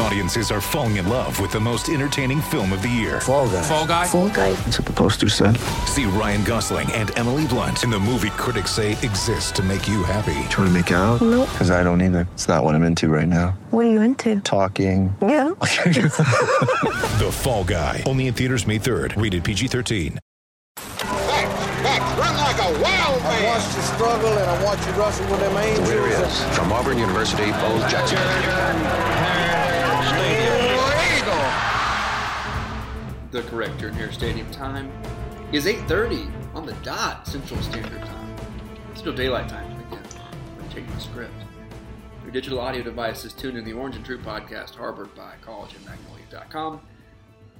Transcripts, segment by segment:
Audiences are falling in love with the most entertaining film of the year. Fall guy. Fall guy. Fall guy. That's what the poster said. See Ryan Gosling and Emily Blunt in the movie critics say exists to make you happy. Trying to make it out? Nope. Because I don't either. It's not what I'm into right now. What are you into? Talking. Yeah. The Fall Guy. Only in theaters May 3rd. Rated PG-13. Back, back, run like a wild I man. watched you struggle and I watched you wrestle with them angels. Here he is, from Auburn University, Bo Jackson. The correct Jordan Hare Stadium time is 8.30 on the dot Central Standard Time. Still daylight time again. I'm changing the script. Your digital audio devices tuned in the Orange and True podcast harbored by collegeandmagnolia.com.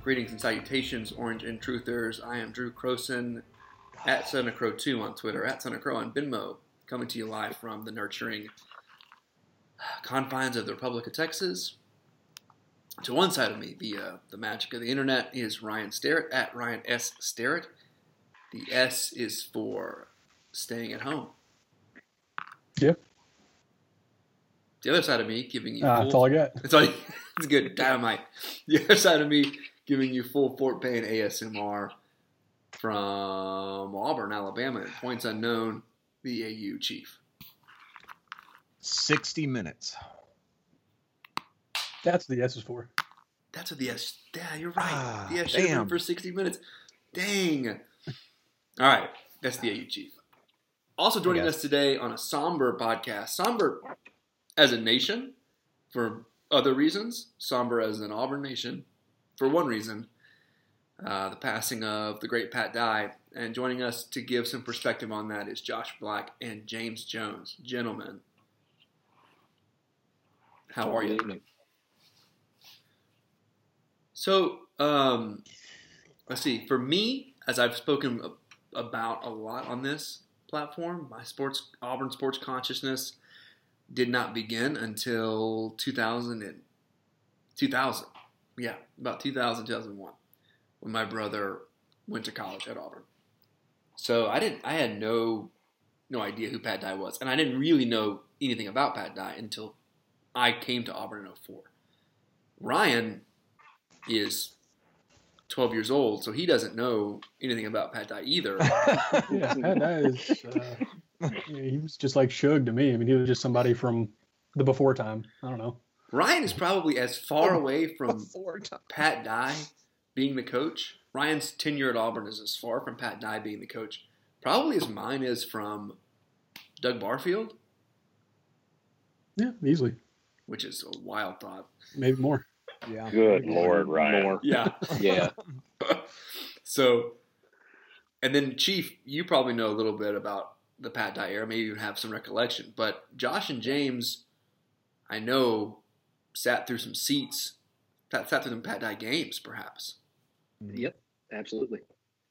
Greetings and salutations, Orange and Truthers. I am Drew Croson at Son of Crow 2 on Twitter, at Son Crow on Venmo, coming to you live from the nurturing confines of the Republic of Texas. To one side of me, the uh, the magic of the internet is Ryan Starrett at Ryan S Starrett. The S is for staying at home. Yeah. The other side of me giving you Uh, full, that's all I got. That's all. It's good dynamite. The other side of me giving you full Fort Payne ASMR from Auburn, Alabama. at Points unknown. The AU chief. 60 minutes. That's what the S is for. That's what the S. Yeah, you're right. Ah, the S should have been damn. for 60 minutes. Dang. All right, that's the AU chief. Also joining us today on a somber podcast. Somber as a nation for other reasons. Somber as an Auburn nation for one reason. Uh, the passing of the great Pat Dye. And joining us to give some perspective on that is Josh Black and James Jones. Gentlemen, how are you? So, um, let's see. For me, as I've spoken about a lot on this platform, my sports Auburn sports consciousness did not begin until 2000 and 2000. Yeah, about 2000, 2001, when my brother went to college at Auburn. So I didn't. I had no no idea who Pat Dye was, and I didn't really know anything about Pat Dye until I came to Auburn in 04. Ryan is 12 years old, so he doesn't know anything about Pat Dye either. Yeah, that, that is. Uh, he was just like Shug to me. I mean, he was just somebody from the before time. I don't know. Ryan is probably as far away from Pat Dye being the coach. Ryan's tenure at Auburn is as far from Pat Dye being the coach, probably as mine is from Doug Barfield, Yeah, easily, which is a wild thought. maybe more. Yeah. Good Lord, Ryan. Yeah. Yeah. so, and then Chief, you probably know a little bit about the Pat Dye era, maybe even have some recollection. But Josh and James, I know, sat through some seats, sat, sat through some Pat Dye games, perhaps. Mm-hmm. Yep. Absolutely.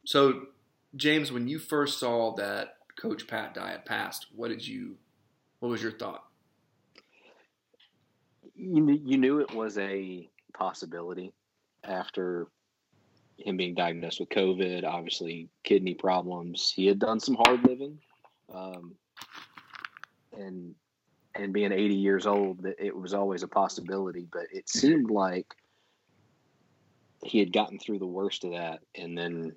So, James, when you first saw that Coach Pat Dye had passed, what did you, what was your thought? You knew, you knew it was a possibility after him being diagnosed with COVID, obviously kidney problems. He had done some hard living, um, and and being 80 years old, that it was always a possibility. But it seemed like he had gotten through the worst of that, and then,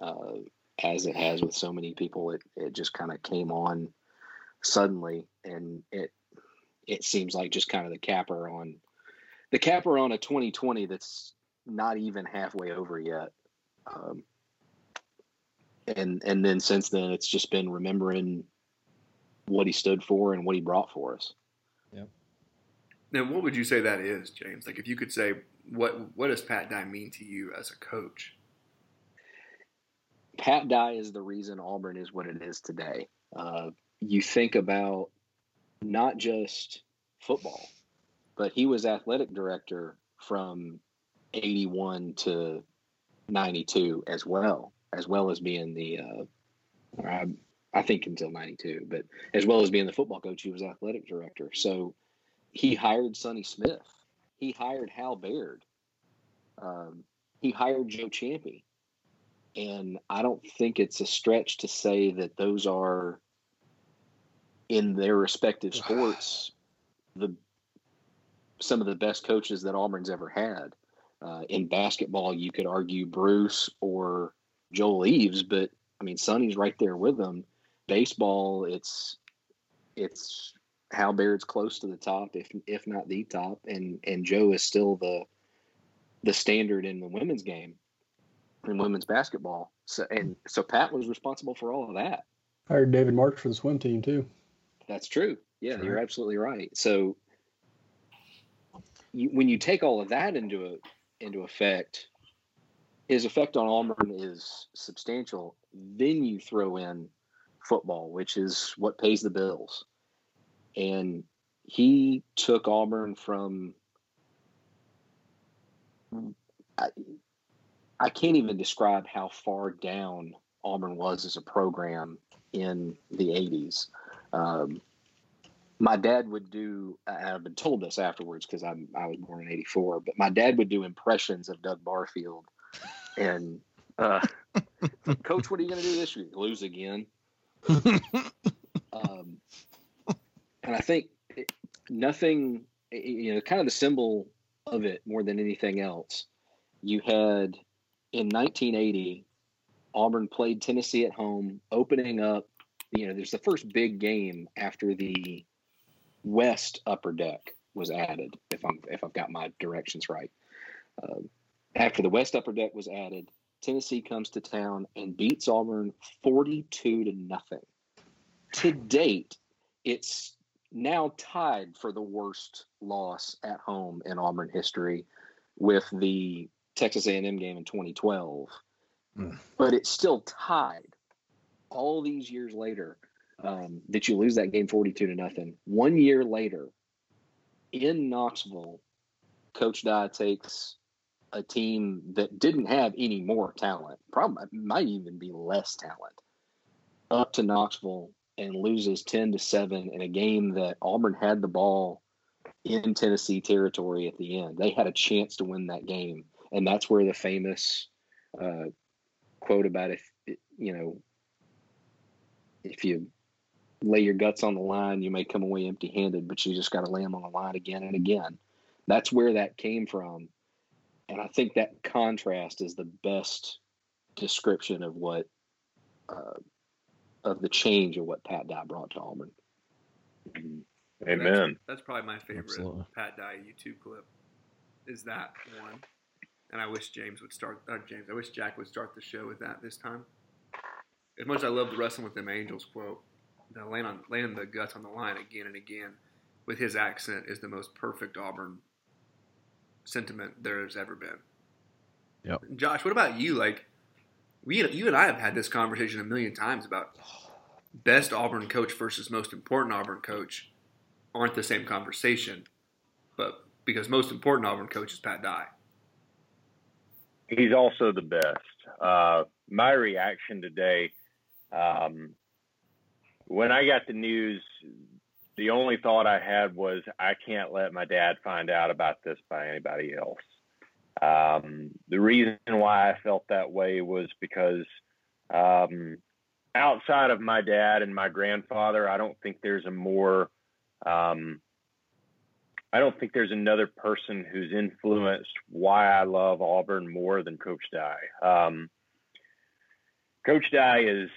uh, as it has with so many people, it it just kind of came on suddenly, and it it seems like just kind of the capper on the capper on a 2020 that's not even halfway over yet. Um, and and then since then, it's just been remembering what he stood for and what he brought for us. Yep. Now, what would you say that is, James? Like, if you could say, what what does Pat Dye mean to you as a coach? Pat Dye is the reason Auburn is what it is today. Uh, you think about not just football, but he was athletic director from 81 to 92 as well, as well as being the, uh, I, I think until 92, but as well as being the football coach, he was athletic director. So he hired Sonny Smith. He hired Hal Baird. Um, he hired Joe Ciampi. and I don't think it's a stretch to say that those are in their respective sports the some of the best coaches that Auburn's ever had. Uh, in basketball, you could argue Bruce or Joel Eaves, but I mean Sonny's right there with them. Baseball, it's it's Hal Baird's close to the top, if if not the top, and and Joe is still the the standard in the women's game, in women's basketball. So and so Pat was responsible for all of that. Hired David Marsh for the swim team too. That's true. Yeah, sure. you're absolutely right. So you, when you take all of that into a, into effect, his effect on Auburn is substantial. Then you throw in football, which is what pays the bills. And he took Auburn from I, I can't even describe how far down Auburn was as a program in the 80s. Um, my dad would do i've been told this afterwards because i was born in 84 but my dad would do impressions of doug barfield and uh, coach what are you going to do this week lose again. Um, and i think it, nothing you know kind of the symbol of it more than anything else you had in 1980 auburn played tennessee at home opening up you know there's the first big game after the west upper deck was added. If I'm if I've got my directions right. Uh, after the west upper deck was added, Tennessee comes to town and beats Auburn 42 to nothing. To date, it's now tied for the worst loss at home in Auburn history with the Texas A&M game in 2012. Mm. But it's still tied all these years later um, that you lose that game 42 to nothing. One year later, in Knoxville, Coach Dye takes a team that didn't have any more talent, probably might even be less talent, up to Knoxville and loses 10 to 7 in a game that Auburn had the ball in Tennessee territory at the end. They had a chance to win that game. And that's where the famous uh, quote about if, you know, if you lay your guts on the line, you may come away empty handed, but you just got to lay them on the line again and again. That's where that came from. And I think that contrast is the best description of what, uh, of the change of what Pat Dye brought to Auburn. Amen. That's, that's probably my favorite Absolutely. Pat Dye YouTube clip. Is that one? And I wish James would start. Uh, James, I wish Jack would start the show with that this time. As much as I love the wrestling with them angels quote, the laying on laying the guts on the line again and again with his accent is the most perfect Auburn sentiment there has ever been. Yep. Josh, what about you? Like we you and I have had this conversation a million times about best Auburn coach versus most important Auburn coach aren't the same conversation, but because most important Auburn coach is Pat Dye. He's also the best. Uh, my reaction today, um, when I got the news, the only thought I had was I can't let my dad find out about this by anybody else. Um, the reason why I felt that way was because um, outside of my dad and my grandfather, I don't think there's a more um, I don't think there's another person who's influenced why I love Auburn more than Coach Dye. Um, Coach Dye is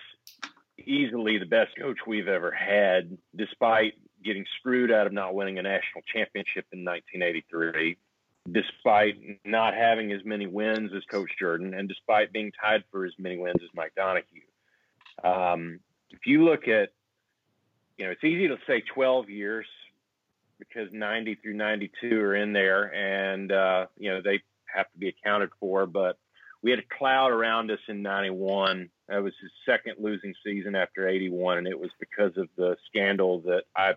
easily the best coach we've ever had, despite getting screwed out of not winning a national championship in 1983, despite not having as many wins as Coach Jordan, and despite being tied for as many wins as Mike Donahue. Um, if you look at, you know, it's easy to say 12 years because 90 through 92 are in there, and uh, you know they have to be accounted for, but we had a cloud around us in 91. That was his second losing season after 81, and it was because of the scandal that I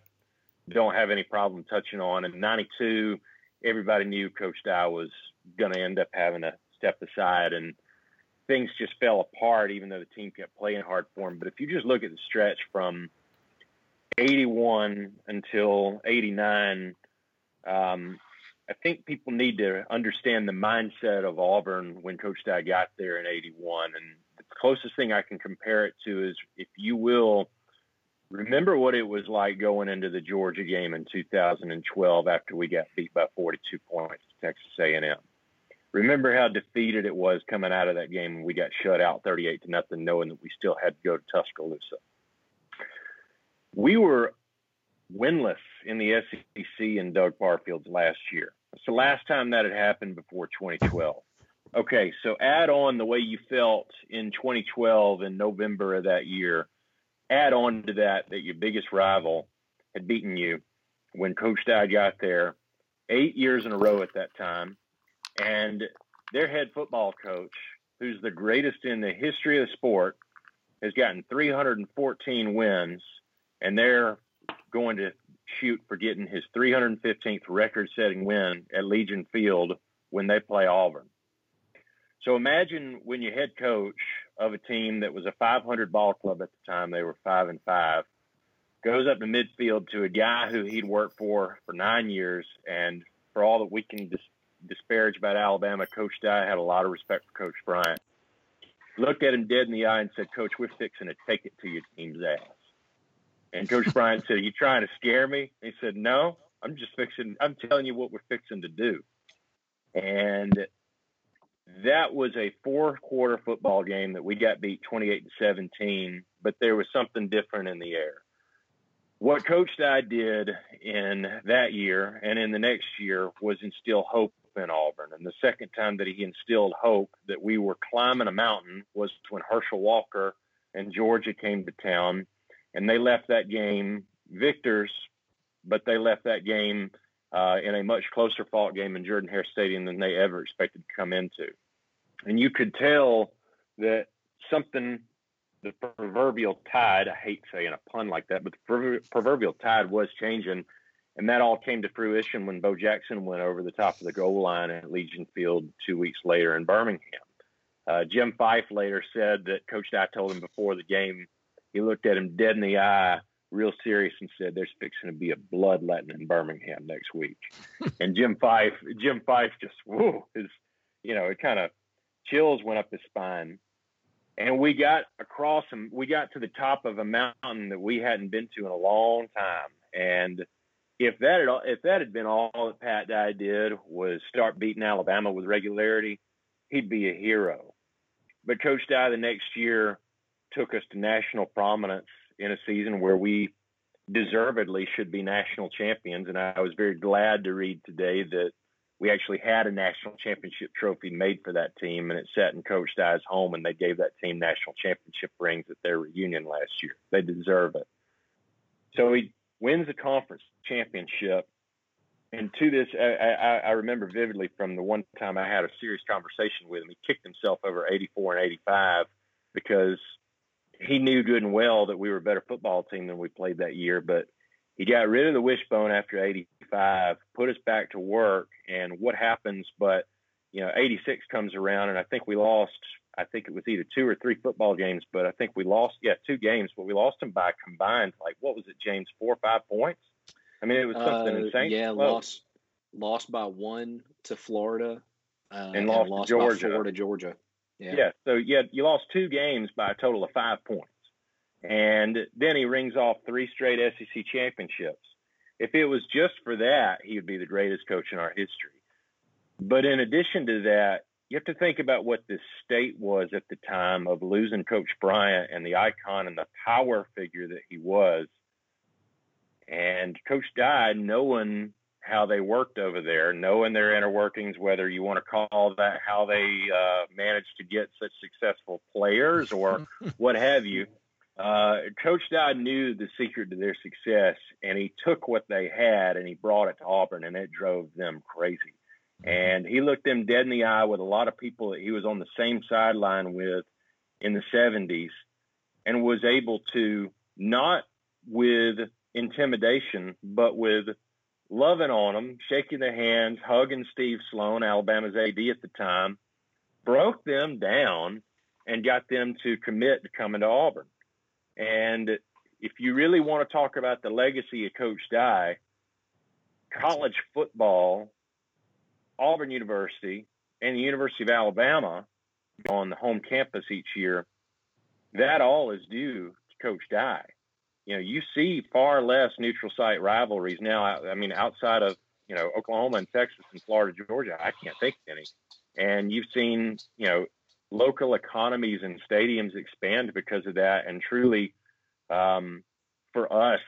don't have any problem touching on. In 92, everybody knew Coach Dye was going to end up having to step aside, and things just fell apart, even though the team kept playing hard for him. But if you just look at the stretch from 81 until 89, um, I think people need to understand the mindset of Auburn when Coach Dye got there in '81, and the closest thing I can compare it to is, if you will, remember what it was like going into the Georgia game in 2012 after we got beat by 42 points to Texas A&M. Remember how defeated it was coming out of that game when we got shut out 38 to nothing, knowing that we still had to go to Tuscaloosa. We were winless in the SEC in Doug Barfield's last year. It's the last time that had happened before 2012. Okay, so add on the way you felt in 2012 in November of that year. Add on to that that your biggest rival had beaten you when Coach Dye got there eight years in a row at that time. And their head football coach, who's the greatest in the history of the sport, has gotten 314 wins, and they're going to shoot for getting his 315th record setting win at Legion Field when they play Auburn. So imagine when your head coach of a team that was a 500 ball club at the time, they were five and five, goes up to midfield to a guy who he'd worked for for nine years. And for all that we can dis- disparage about Alabama, Coach Dye had a lot of respect for Coach Bryant. Looked at him dead in the eye and said, Coach, we're fixing to take it to your team's ass. And Coach Bryant said, Are you trying to scare me? He said, No, I'm just fixing, I'm telling you what we're fixing to do. And that was a four quarter football game that we got beat 28 to 17, but there was something different in the air. What Coach Dye did in that year and in the next year was instill hope in Auburn. And the second time that he instilled hope that we were climbing a mountain was when Herschel Walker and Georgia came to town and they left that game victors, but they left that game uh, in a much closer fought game in Jordan Hare Stadium than they ever expected to come into. And you could tell that something, the proverbial tide, I hate saying a pun like that, but the proverbial tide was changing. And that all came to fruition when Bo Jackson went over the top of the goal line at Legion Field two weeks later in Birmingham. Uh, Jim Fyffe later said that Coach Dye told him before the game, he looked at him dead in the eye real serious and said, "There's fixing to be a bloodletting in Birmingham next week." and Jim Fyffe, Jim Fyffe just whoa, his, you know, it kind of chills went up his spine. And we got across and we got to the top of a mountain that we hadn't been to in a long time. And if that had if that had been all that Pat Dye did was start beating Alabama with regularity, he'd be a hero. But Coach Dye the next year took us to national prominence in a season where we deservedly should be national champions. And I was very glad to read today that we actually had a national championship trophy made for that team, and it sat in Coach Dye's home, and they gave that team national championship rings at their reunion last year. They deserve it. So he wins the conference championship. And to this, I, I, I remember vividly from the one time I had a serious conversation with him. He kicked himself over 84 and 85 because he knew good and well that we were a better football team than we played that year, but he got rid of the wishbone after 85, put us back to work. And what happens? But, you know, 86 comes around, and I think we lost, I think it was either two or three football games, but I think we lost, yeah, two games, but we lost them by combined, like, what was it, James, four or five points? I mean, it was something uh, insane. Yeah, lost, lost by one to Florida. Uh, and, lost, and lost Georgia. by four to Georgia. Yeah. yeah. So yeah, you lost two games by a total of five points, and then he rings off three straight SEC championships. If it was just for that, he would be the greatest coach in our history. But in addition to that, you have to think about what this state was at the time of losing Coach Bryant and the icon and the power figure that he was. And Coach Dye, knowing how they worked over there, knowing their inner workings, whether you want to call that how they uh, managed to get such successful players or what have you. Uh, Coach Dye knew the secret to their success, and he took what they had and he brought it to Auburn, and it drove them crazy. And he looked them dead in the eye with a lot of people that he was on the same sideline with in the 70s and was able to not with intimidation, but with loving on them, shaking their hands, hugging Steve Sloan, Alabama's AD at the time, broke them down and got them to commit to coming to Auburn. And if you really want to talk about the legacy of Coach Dye, college football, Auburn University, and the University of Alabama on the home campus each year that all is due to Coach Dye. You know, you see far less neutral site rivalries now. I, I mean, outside of you know Oklahoma and Texas and Florida, Georgia, I can't think of any. And you've seen you know local economies and stadiums expand because of that. And truly, um, for us,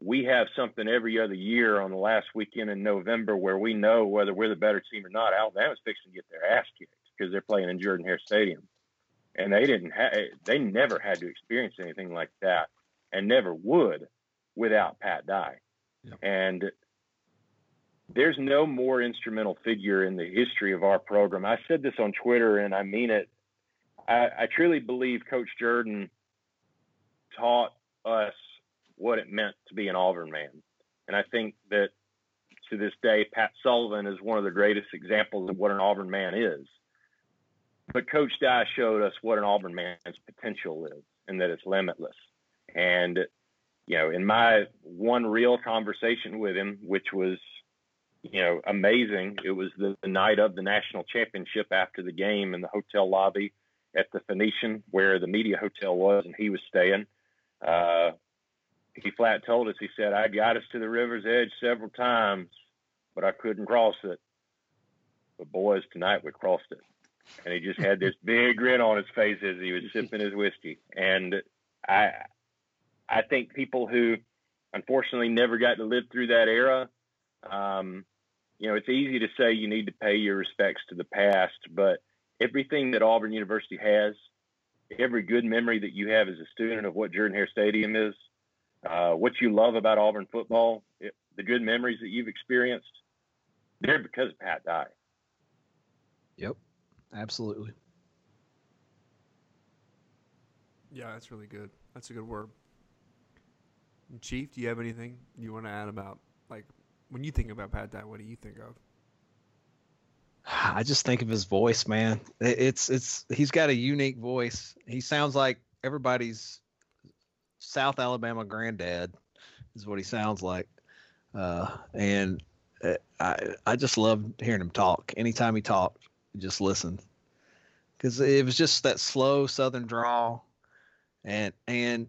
we have something every other year on the last weekend in November where we know whether we're the better team or not. Alabama's fixing to get their ass kicked because they're playing in Jordan Hare Stadium, and they didn't have, they never had to experience anything like that, and never would without Pat Dye. Yep. And there's no more instrumental figure in the history of our program. I said this on Twitter, and I mean it. I, I truly believe Coach Jordan taught us what it meant to be an Auburn man. And I think that to this day, Pat Sullivan is one of the greatest examples of what an Auburn man is. But Coach Dye showed us what an Auburn man's potential is and that it's limitless. And, you know, in my one real conversation with him, which was, you know, amazing, it was the, the night of the national championship after the game in the hotel lobby at the Phoenician where the media hotel was and he was staying. Uh, he flat told us, he said, I got us to the river's edge several times, but I couldn't cross it. But boys, tonight we crossed it. And he just had this big grin on his face as he was sipping his whiskey. And I I think people who unfortunately never got to live through that era, um, you know, it's easy to say you need to pay your respects to the past, but everything that Auburn University has, every good memory that you have as a student of what Jordan Hare Stadium is, uh, what you love about Auburn football, it, the good memories that you've experienced, they're because of Pat Dye. Yep, absolutely. Yeah, that's really good. That's a good word. Chief, do you have anything you want to add about like when you think about Pat Dye? What do you think of? I just think of his voice, man. It's it's he's got a unique voice. He sounds like everybody's South Alabama granddad is what he sounds like. Uh, and uh, I I just love hearing him talk. Anytime he talked, just listen, because it was just that slow Southern drawl, and and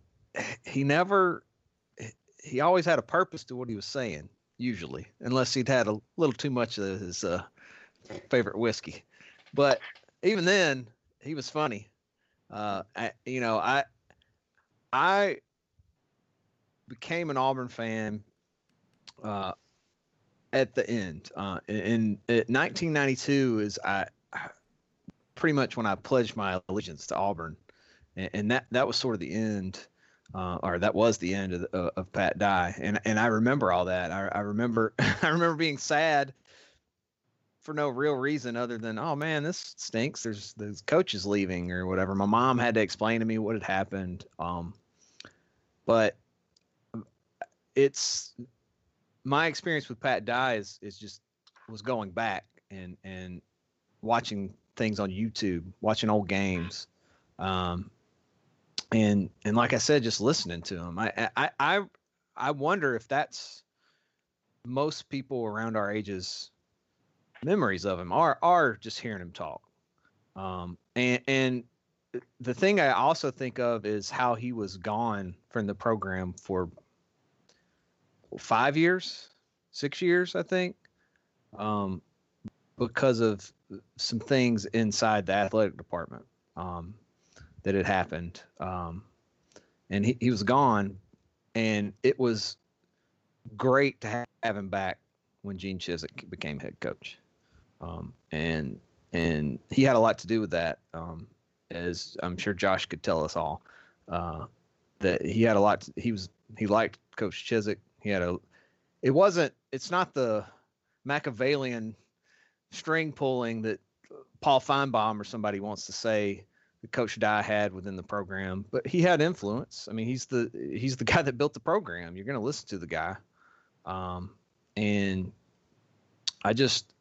he never he always had a purpose to what he was saying. Usually, unless he'd had a little too much of his uh, favorite whiskey, but even then, he was funny. Uh, I, you know, I I became an Auburn fan uh, at the end. Uh, in, in 1992 is I pretty much when I pledged my allegiance to Auburn, and, and that that was sort of the end. Uh, or that was the end of, uh, of Pat Dye, and and I remember all that. I, I remember I remember being sad for no real reason other than oh man this stinks. There's the coach is leaving or whatever. My mom had to explain to me what had happened. Um, but it's my experience with Pat Dye is is just was going back and and watching things on YouTube, watching old games, um, and and like I said, just listening to him. I I I I wonder if that's most people around our ages memories of him are are just hearing him talk. Um, and and the thing I also think of is how he was gone from the program for five years, six years, I think, um, because of some things inside the athletic department um, that had happened. Um, and he, he was gone, and it was great to have him back when Gene Chizik became head coach. Um, and and he had a lot to do with that, um, as I'm sure Josh could tell us all. Uh, that he had a lot. To, he was he liked Coach Chizik. He had a. It wasn't. It's not the Machiavellian string pulling that Paul Finebaum or somebody wants to say Coach Dye had within the program, but he had influence. I mean, he's the he's the guy that built the program. You're going to listen to the guy, um, and I just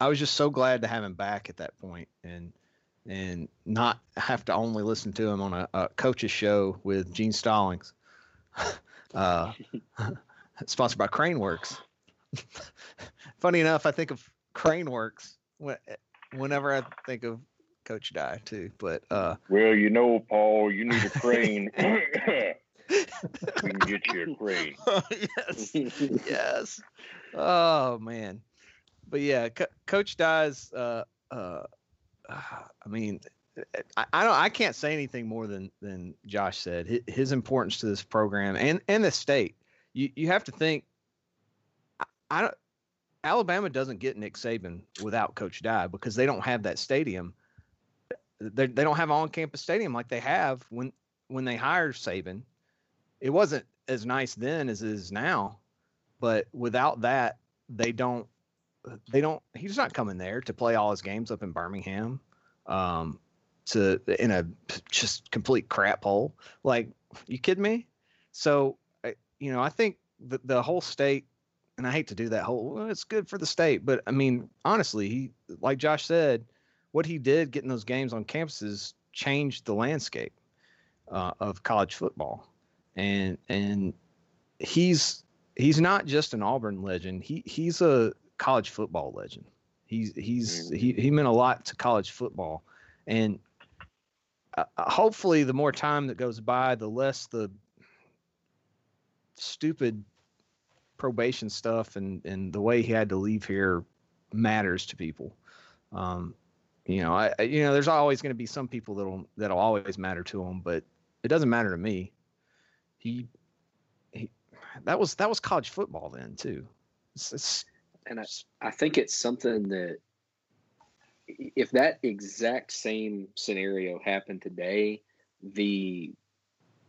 I was just so glad to have him back at that point and and not have to only listen to him on a, a coach's show with Gene Stallings. Uh, sponsored by Craneworks. Funny enough, I think of Craneworks whenever I think of Coach Dye too. But uh, well, you know, Paul, you need a crane. we can get you a crane. yes, yes. Oh man, but yeah, Co- Coach Dye's. Uh, uh, I mean, I, I don't. I can't say anything more than than Josh said. His, his importance to this program and and the state. You you have to think. I, I don't. Alabama doesn't get Nick Saban without Coach Dye because they don't have that stadium. They they don't have on campus stadium like they have when when they hired Saban. It wasn't as nice then as it is now, but without that, they don't they don't he's not coming there to play all his games up in Birmingham. Um to in a just complete crap hole. Like, you kidding me? So, you know, I think the the whole state and I hate to do that whole. Well, it's good for the state, but I mean, honestly, he like Josh said, what he did getting those games on campuses changed the landscape uh, of college football, and and he's he's not just an Auburn legend. He he's a college football legend. He's he's he he meant a lot to college football, and uh, hopefully, the more time that goes by, the less the stupid probation stuff and and the way he had to leave here matters to people. Um, you know, I you know, there's always going to be some people that'll that'll always matter to him, but it doesn't matter to me. He he that was that was college football then too. It's, it's, and I, I think it's something that if that exact same scenario happened today, the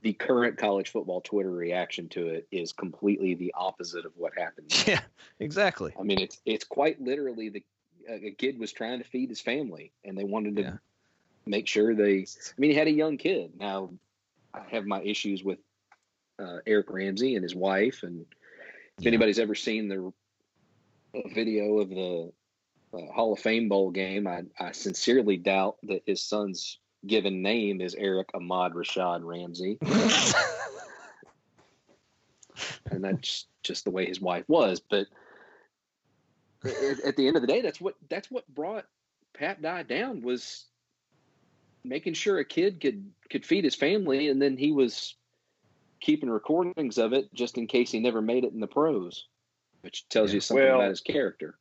the current college football Twitter reaction to it is completely the opposite of what happened. Yeah, exactly. I mean, it's it's quite literally the a kid was trying to feed his family, and they wanted to yeah. make sure they. I mean, he had a young kid. Now, I have my issues with uh, Eric Ramsey and his wife, and if yeah. anybody's ever seen the video of the uh, Hall of Fame bowl game, I, I sincerely doubt that his son's given name is Eric Ahmad Rashad Ramsey. and that's just the way his wife was. But at, at, the end of the day, that's what that's what brought Pat Dye down was making sure a kid could could feed his family, and then he was keeping recordings of it just in case he never made it in the pros, which tells yeah. you something well, about his character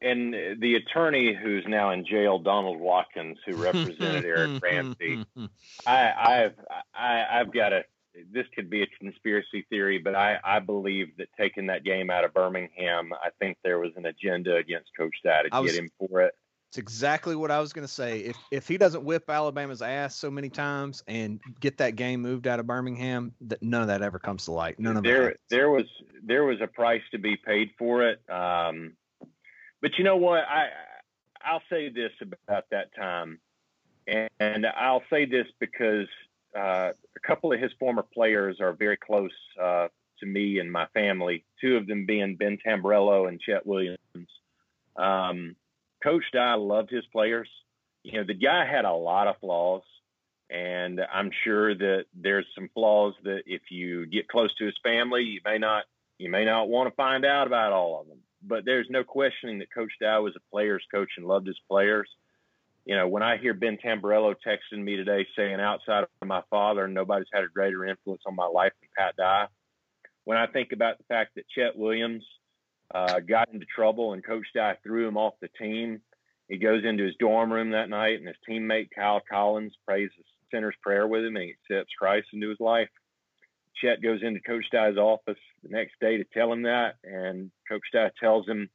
and the attorney who's now in jail, Donald Watkins, who represented Eric Ramsey, I, I've I, I've got a. This could be a conspiracy theory, but I, I believe that taking that game out of Birmingham, I think there was an agenda against Coach Dye to was, get him for it. It's exactly what I was going to say. If if he doesn't whip Alabama's ass so many times and get that game moved out of Birmingham, that none of that ever comes to light. None of there it there was there was a price to be paid for it. Um, but you know what? I I'll say this about that time, and, and I'll say this because uh, a couple of his former players are very close uh, to me and my family. Two of them being Ben Tamburello and Chet Williams. Um, Coach Dye loved his players. You know, the guy had a lot of flaws, and I'm sure that there's some flaws that if you get close to his family, you may not you may not want to find out about all of them but there's no questioning that Coach Dye was a player's coach and loved his players. You know, when I hear Ben Tamburello texting me today saying, outside of my father, nobody's had a greater influence on my life than Pat Dye. When I think about the fact that Chet Williams uh, got into trouble and Coach Dye threw him off the team, he goes into his dorm room that night and his teammate Kyle Collins prays the sinner's prayer with him and he accepts Christ into his life. Chet goes into Coach Dye's office the next day to tell him that, and Coach Dye tells him,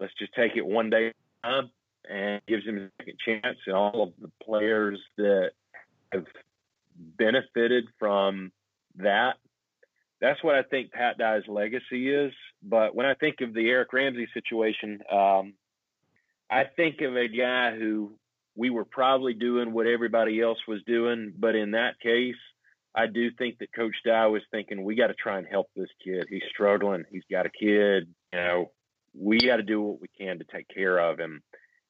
"Let's just take it one day at a time," and gives him a second chance. And all of the players that have benefited from that, that's what I think Pat Dye's legacy is. But when I think of the Eric Ramsey situation, um, I think of a guy who we were probably doing what everybody else was doing, but in that case I do think that Coach Dye was thinking we got to try and help this kid. He's struggling. He's got a kid. You know, we got to do what we can to take care of him.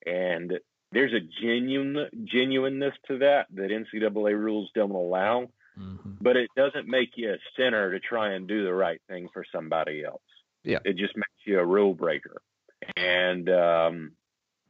And there's a genuine genuineness to that that NCAA rules don't allow. Mm-hmm. But it doesn't make you a sinner to try and do the right thing for somebody else. Yeah, it just makes you a rule breaker. And um,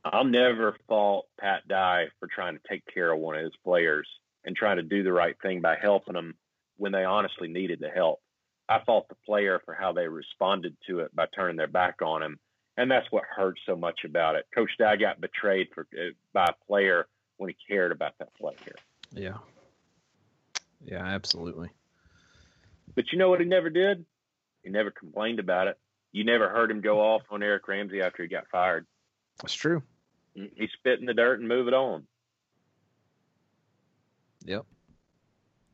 I'll never fault Pat Dye for trying to take care of one of his players and trying to do the right thing by helping them when they honestly needed the help. I fault the player for how they responded to it by turning their back on him, and that's what hurts so much about it. Coach Dye got betrayed for uh, by a player when he cared about that player. Yeah. Yeah, absolutely. But you know what he never did? He never complained about it. You never heard him go off on Eric Ramsey after he got fired. That's true. He spit in the dirt and move it on. Yep.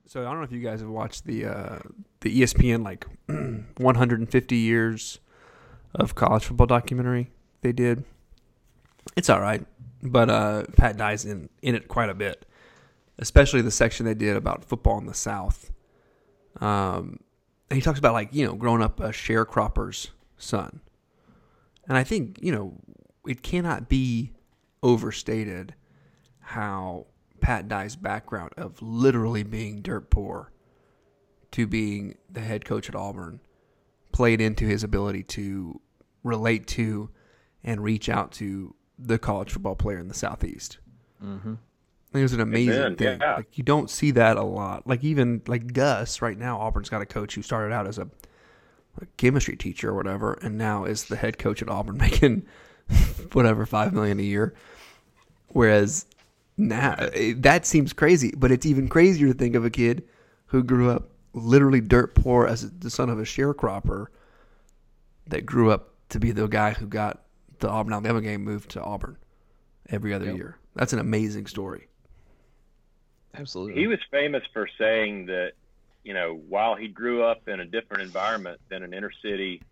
So I don't know if you guys have watched the uh, the ESPN like 150 years of college football documentary they did. It's all right, but uh, Pat Dye's in in it quite a bit, especially the section they did about football in the South. Um, and he talks about like you know growing up a sharecropper's son, and I think you know it cannot be overstated how Pat Dye's background of literally being dirt poor to being the head coach at Auburn played into his ability to relate to and reach out to the college football player in the Southeast. Mm-hmm. It was an amazing Amen, thing. yeah. Like you don't see that a lot. Like even like Gus right now, Auburn's got a coach who started out as a, a chemistry teacher or whatever, and now is the head coach at Auburn, making whatever five million a year. Whereas now eh, that seems crazy, but it's even crazier to think of a kid who grew up literally dirt poor as the son of a sharecropper that grew up to be the guy who got the Auburn Alabama game moved to Auburn every other Yep. year. That's an amazing story. Absolutely. He was famous for saying that, you know, while he grew up in a different environment than an inner city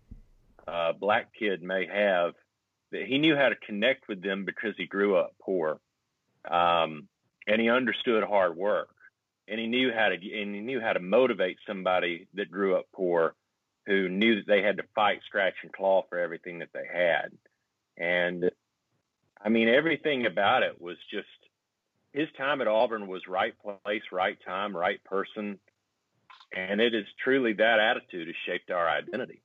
uh, black kid may have, that he knew how to connect with them because he grew up poor, um, and he understood hard work, and he knew how to and he knew how to motivate somebody that grew up poor, who knew that they had to fight, scratch, and claw for everything that they had, and I mean everything about it was just his time at Auburn was right place, right time, right person. And it is truly that attitude has shaped our identity.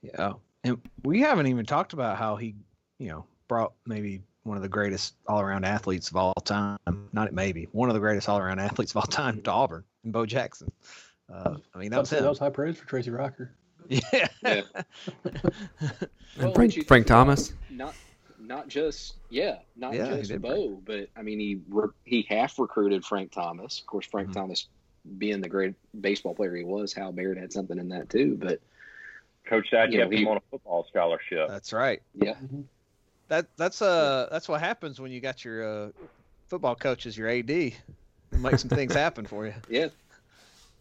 Yeah. And we haven't even talked about how he, you know, brought maybe one of the greatest all around athletes of all time. Not maybe one of the greatest all around athletes of all time to Auburn and Bo Jackson. Uh, I mean, that was that was high praise for Tracy Rocker. Yeah. Yeah. And Frank, you Frank Thomas. Not not just yeah, not Yeah, just did Bo, but I mean he re- he half recruited Frank Thomas. Of course, Frank Mm-hmm. Thomas being the great baseball player he was, Hal Baird had something in that too. But Coach Dad You kept him he- on a football scholarship. That's right. yeah, That that's uh that's what happens when you got your uh, football coach as your AD. It make some things happen for you. yeah,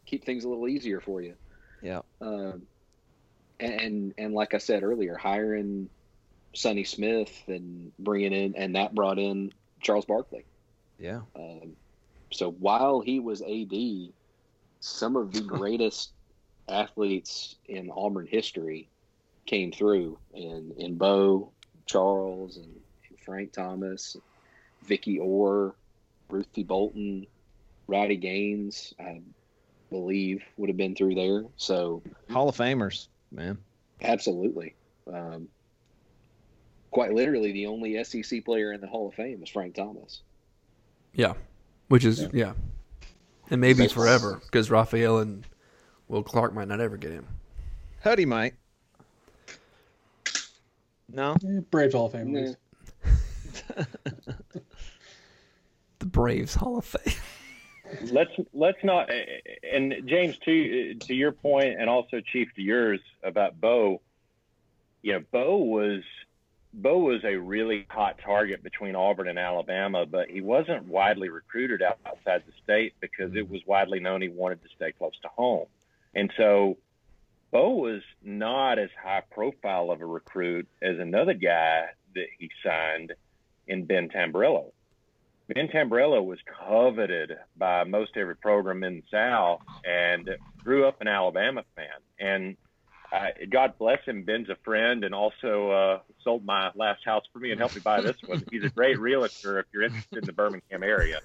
keep things a little easier for you. Yeah. Um, and and like I said earlier, hiring Sonny Smith and bringing in and that brought in Charles Barkley. Yeah. Um, so while he was AD, some of the greatest athletes in Auburn history came through, and in Bo, Charles, and, and Frank Thomas, Vicky Orr, Ruthie Bolton, Rowdy Gaines, I believe would have been through there. So Hall of Famers, man. absolutely. Um, quite literally, the only SEC player in the Hall of Fame is Frank Thomas. Yeah, which is yeah, and maybe That's- forever because Rafael and Will Clark might not ever get him. Huddy might. No. Yeah, Braves Hall of Fame. at Nah. least. The Braves Hall of Fame. Let's let's not and James to to your point and also Chief to yours about Bo. You know, Bo was Bo was a really hot target between Auburn and Alabama, but he wasn't widely recruited outside the state because it was widely known he wanted to stay close to home. And so Bo was not as high profile of a recruit as another guy that he signed in Ben Tamburello. Ben Tamburello was coveted by most every program in the South and grew up an Alabama fan. And uh, God bless him. Ben's a friend and also uh, sold my last house for me and helped me buy this one. He's a great realtor if you're interested in the Birmingham area.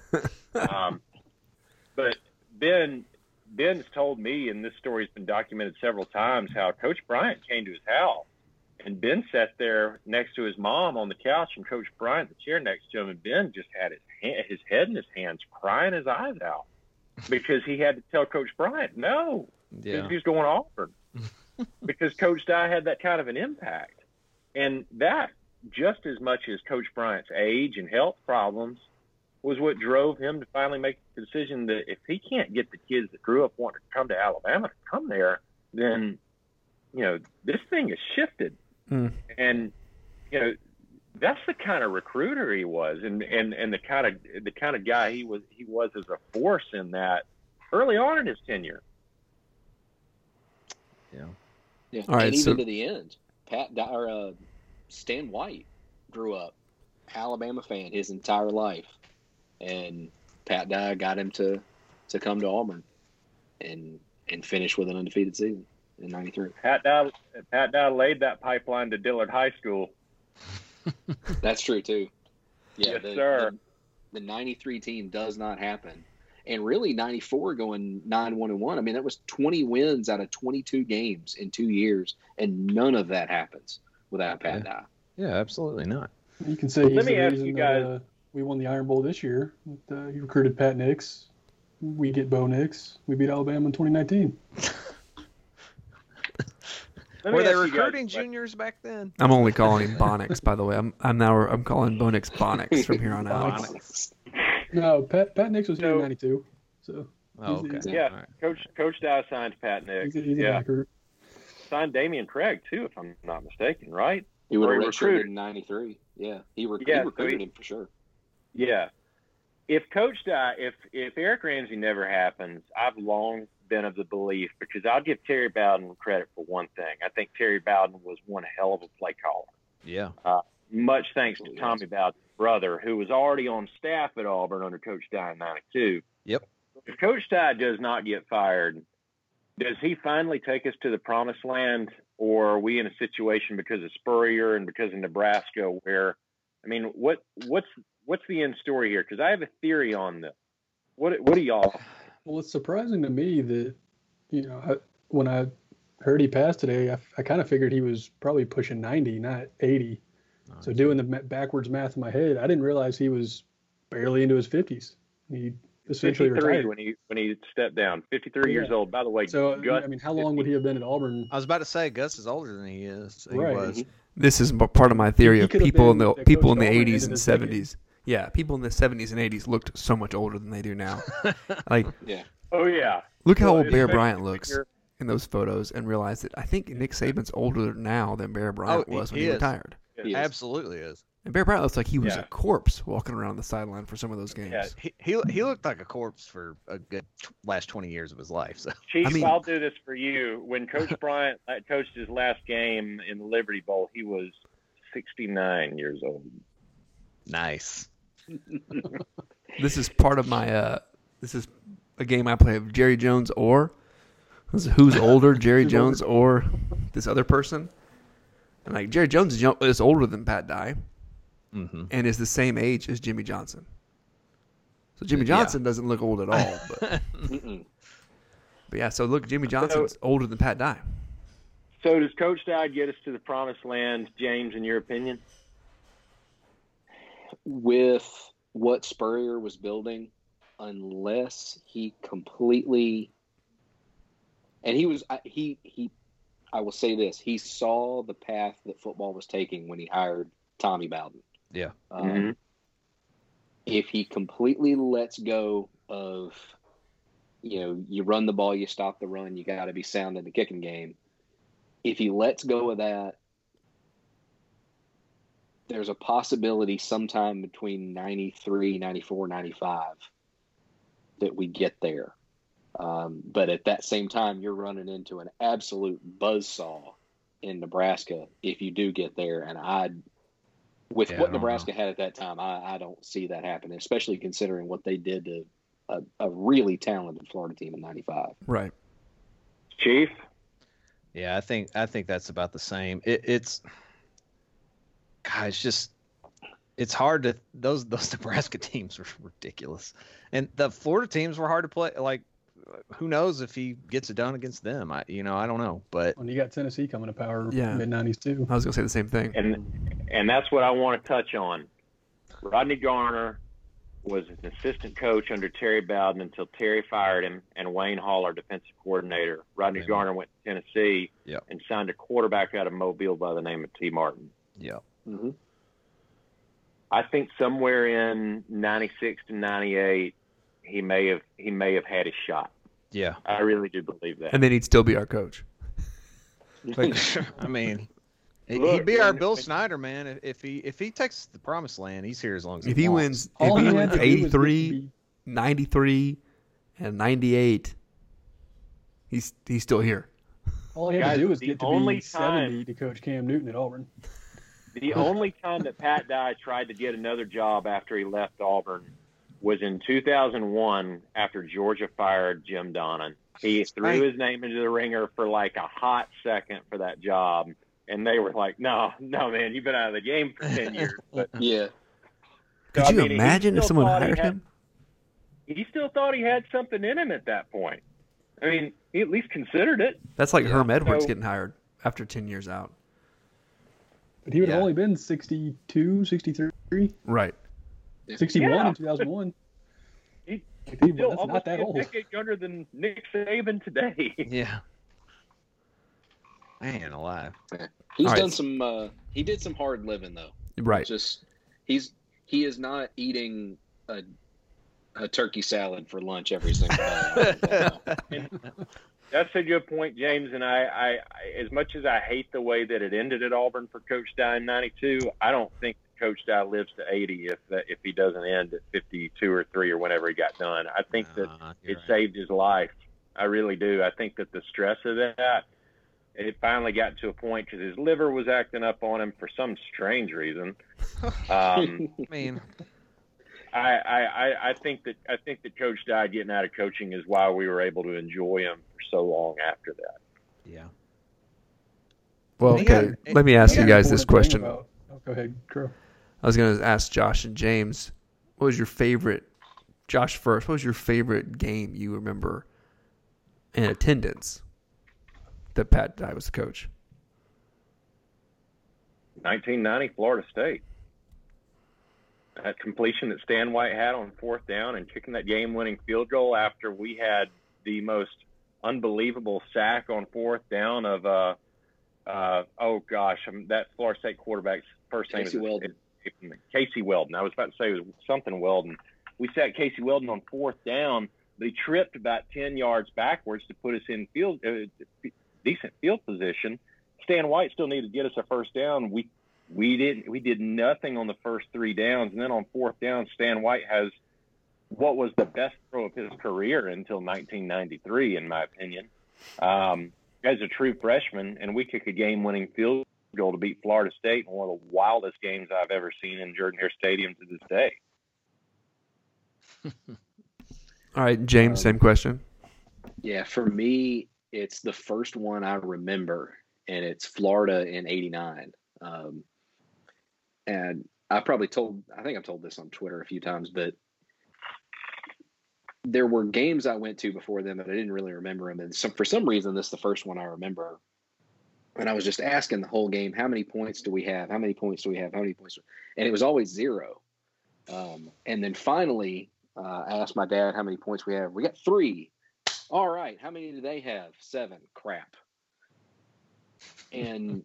Um, but Ben, Ben's told me, and this story's been documented several times, how Coach Bryant came to his house And Ben sat there next to his mom on the couch, and Coach Bryant the chair next to him, and Ben just had his hand, his head in his hands, crying his eyes out because he had to tell Coach Bryant no, Yeah. he was going to Auburn because Coach Dye had that kind of an impact, and that just as much as Coach Bryant's age and health problems was what drove him to finally make the decision that if he can't get the kids that grew up wanting to come to Alabama to come there, then you know this thing has shifted, Mm. and you know that's the kind of recruiter he was, and and and the kind of the kind of guy he was he was as a force in that early on in his tenure. Yeah. Yeah, All right, and even so- to the end, Pat Di- or uh, Stan White grew up Alabama fan his entire life, and Pat Dye got him to to come to Auburn, and and finish with an undefeated season in '93. Pat Dye, Pat Dye laid that pipeline to Dillard High School. That's true too. Yeah, Yes, the, sir. The, the '93 team does not happen, and really '94 going nine one and one. I mean, that was 20 wins out of 22 games in two years, and none of that happens without Pat Dye. Yeah, absolutely not. You can say Let me the ask reason you that guys- uh, we won the Iron Bowl this year. Uh, you recruited Pat Nix. We get Bo Nix. We beat Alabama in 2019. Let Were they ask you guys recruiting juniors back then? I'm only calling him Bonix, by the way. I'm I'm now I'm calling Bonix Bonix from here on out. Bonix. No, Pat Pat Nix was here in '92. So Oh, okay. he's- Yeah, All right. Coach Coach Dye signed Pat Nix. he's, he's yeah, signed Dameyune Craig too, if I'm not mistaken. Right? He would have he recruited. in '93. Yeah, he, rec- Yeah, he so recruited he- him for sure. Yeah. If Coach Dye, if if Eric Ramsey never happens, I've long been of the belief because I'll give Terry Bowden credit for one thing. I think Terry Bowden was one hell of a play caller. Yeah. Uh, much thanks to oh, Tommy Bowden's brother, who was already on staff at Auburn under Coach Dye in '92. Yep. If Coach Dye does not get fired, does he finally take us to the promised land, or are we in a situation because of Spurrier and because of Nebraska where, I mean, what what's what's the end story here? Because I have a theory on this. What what do y'all? Well, it's surprising to me that, you know, I, when I heard he passed today, I, I kind of figured he was probably pushing 90, not 80. So doing the backwards math in my head, I didn't realize he was barely into his 50s. He essentially retired. when he when he stepped down. 53 years old. By the way, So, Gus, I mean, how long would he have been at Auburn? I was about to say Gus is older than he is. He Right. was. Mm-hmm. This is part of my theory He of people in the the people in the Auburn at the 80s and of his decade. 70s. Yeah, people in the 70s and 80s looked so much older than they do now. like, Yeah, oh yeah, look how Well, old Bear Bryant looks you're- in those photos, and realize that I think Nick Saban's older now than Bear Bryant he- was when he he retired. he is. Absolutely is. And Bear Bryant looks like he was Yeah. a corpse walking around the sideline for some of those games. Yeah. He, he he looked like a corpse for a good t- last twenty years of his life. So Chief, I mean- I'll do this for you. When Coach Bryant uh, coached his last game in the Liberty Bowl, he was 69 years old. nice. This is part of my. uh This is a game I play of Jerry Jones or this who's older, Jerry Jones or this other person. And like Jerry Jones is, young, is older than Pat Dye Mm-hmm. and is the same age as Jimmy Johnson. So Jimmy Yeah. Johnson doesn't look old at all. But, but yeah, so look, Jimmy Johnson's older than Pat Dye. So does Coach Dye get us to the promised land, James? In your opinion? With what Spurrier was building, unless he completely and he was he he I will say this he saw the path that football was taking when he hired Tommy Bowden. Yeah. Um, Mhm. If he completely lets go of, you know, you run the ball, you stop the run, you got to be sound in the kicking game. If he lets go of that, there's a possibility sometime between 93, 94, 95 that we get there. Um, but at that same time, you're running into an absolute buzzsaw in Nebraska if you do get there. And I, with Yeah, what don't Nebraska had at that time, I, I don't see that happening, especially considering what they did to a, a really talented Florida team in '95. Right. Chief? Yeah, I think I think that's about the same. It, it's, God, it's just, it's hard to those those Nebraska teams were ridiculous, and the Florida teams were hard to play. Like who knows if he gets it done against them? I, you know, I don't know, but When you got Tennessee coming to power Yeah. mid '90s too. I was gonna say the same thing. and and that's what I want to touch on. Rodney Garner was an assistant coach under Terry Bowden until Terry fired him, and Wayne Hall, our defensive coordinator. Rodney Amen. Garner went to Tennessee Yep. and signed a quarterback out of Mobile by the name of T. Martin. yeah, hmm I think somewhere in '96 to '98, he may have he may have had his shot. yeah. I really do believe that. And then he'd still be our coach. I mean, he- Look, he'd be our Bill Snyder man if, if he if he takes the promised land. He's here as long as If he wants. wins, All if he he wins to do was get to 83, 93, and 98, he's he's still here. All he had Guys, to do was get to only be time- 70 to coach Cam Newton at Auburn. The only time that Pat Dye tried to get another job after he left Auburn was in 2001 after Georgia fired Jim Donnan. He threw his name into the ringer for like a hot second for that job. And they were like, no, no, man, you've been out of the game for 10 years. But Yeah. Could I you mean, imagine if someone thought he hired had- him? he still thought he had something in him at that point. I mean, he at least considered it. That's like Herm Edwards So- getting hired after 10 years out. But he would have only been 62, 63, Right. 61 Yeah. in 2001. He- Like, he- Still that's almost not that a old. decade younger than Nick Saban today. Yeah. Man alive. He's All right. done some. Uh, he did some hard living though. Right. Just he's he is not eating a a turkey salad for lunch every single day. That's a good point, James. And I, I, I, as much as I hate the way that it ended at Auburn for Coach Dye in '92, I don't think Coach Dye lives to 80 if that, if he doesn't end at 52 or three or whenever he got done. I think that it right. saved his life. I really do. I think that the stress of that, it finally got to a point because his liver was acting up on him for some strange reason. Um, I mean, I, I, I- I think that I think that Coach Dye getting out of coaching is why we were able to enjoy him for so long after that. yeah. Well, okay. got- Let me ask you guys this question. about- oh, go ahead, Crow. I was going to ask Josh and James, what was your favorite, Josh first, what was your favorite game you remember in attendance that Pat Dye was the coach? 1990 Florida State. That completion that Stan White had on fourth down and kicking that game-winning field goal after we had the most unbelievable sack on fourth down of uh uh oh gosh um, that Florida State quarterback's first name Casey is Weldon. Casey Weldon. I was about to say it was something Weldon. We sat Casey Weldon on fourth down. They tripped about ten yards backwards to put us in field uh, decent field position. Stan White still needed to get us a first down. We we didn't we did nothing on the first three downs, and then on fourth down, Stan White has what was the best throw of his career until 1993, in my opinion, um, as a true freshman, and we kick a game-winning field goal to beat Florida State in one of the wildest games I've ever seen in Jordan Hare Stadium to this day. All right, James, Um, same question. Yeah, for me, it's the first one I remember, and it's Florida in '89. Um, and I probably told, I think I've told this on Twitter a few times, but there were games I went to before them that I didn't really remember them, and some for some reason, this is the first one I remember. And I was just asking the whole game, how many points do we have? How many points do we have? How many points? And it was always zero. Um, and then finally, uh, I asked my dad how many points we have. We got three. All right. How many do they have? Seven. Crap. And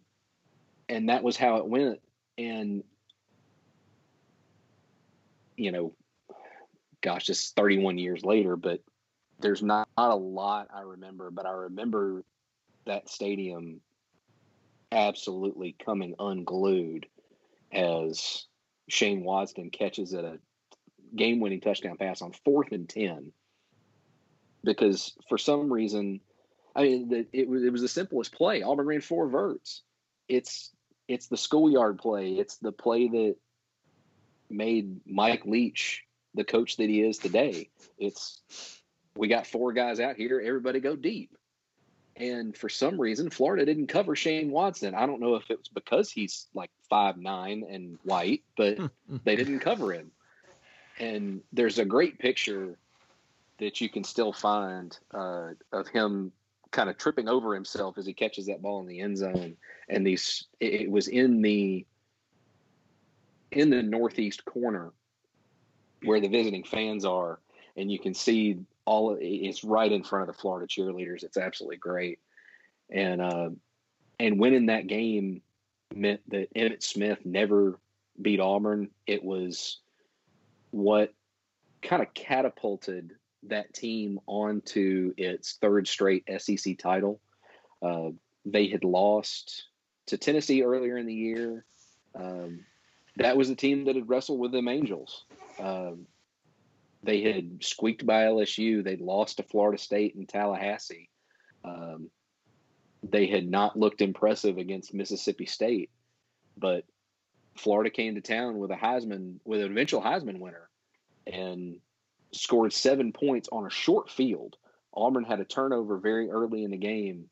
and that was how it went. And you know, gosh, it's 31 years later, but there's not, not a lot I remember, but I remember that stadium absolutely coming unglued as Shayne Wasden catches at a game winning touchdown pass on fourth and 10 because for some reason, I mean, it was it was the simplest play. Auburn ran four verts. It's it's the schoolyard play. It's the play that made Mike Leach the coach that he is today. It's we got four guys out here. Everybody go deep. And for some reason, Florida didn't cover Shayne Wasden. I don't know if it was because he's like five nine and white, but they didn't cover him. And there's a great picture that you can still find uh, of him kind of tripping over himself as he catches that ball in the end zone. And these, it, was in the in the northeast corner where the visiting fans are, and you can see all. It's right in front of the Florida cheerleaders. It's absolutely great, and uh, and winning that game meant that Emmitt Smith never beat Auburn. It was what kind of catapulted that team onto its third straight SEC title. Uh, they had lost to Tennessee earlier in the year. Um, that was the team that had wrestled with them Angels. Um, they had squeaked by LSU. They'd lost to Florida State and Tallahassee. Um, they had not looked impressive against Mississippi State, but Florida came to town with a Heisman, with an eventual Heisman winner, and scored seven points on a short field. Auburn had a turnover very early in the game,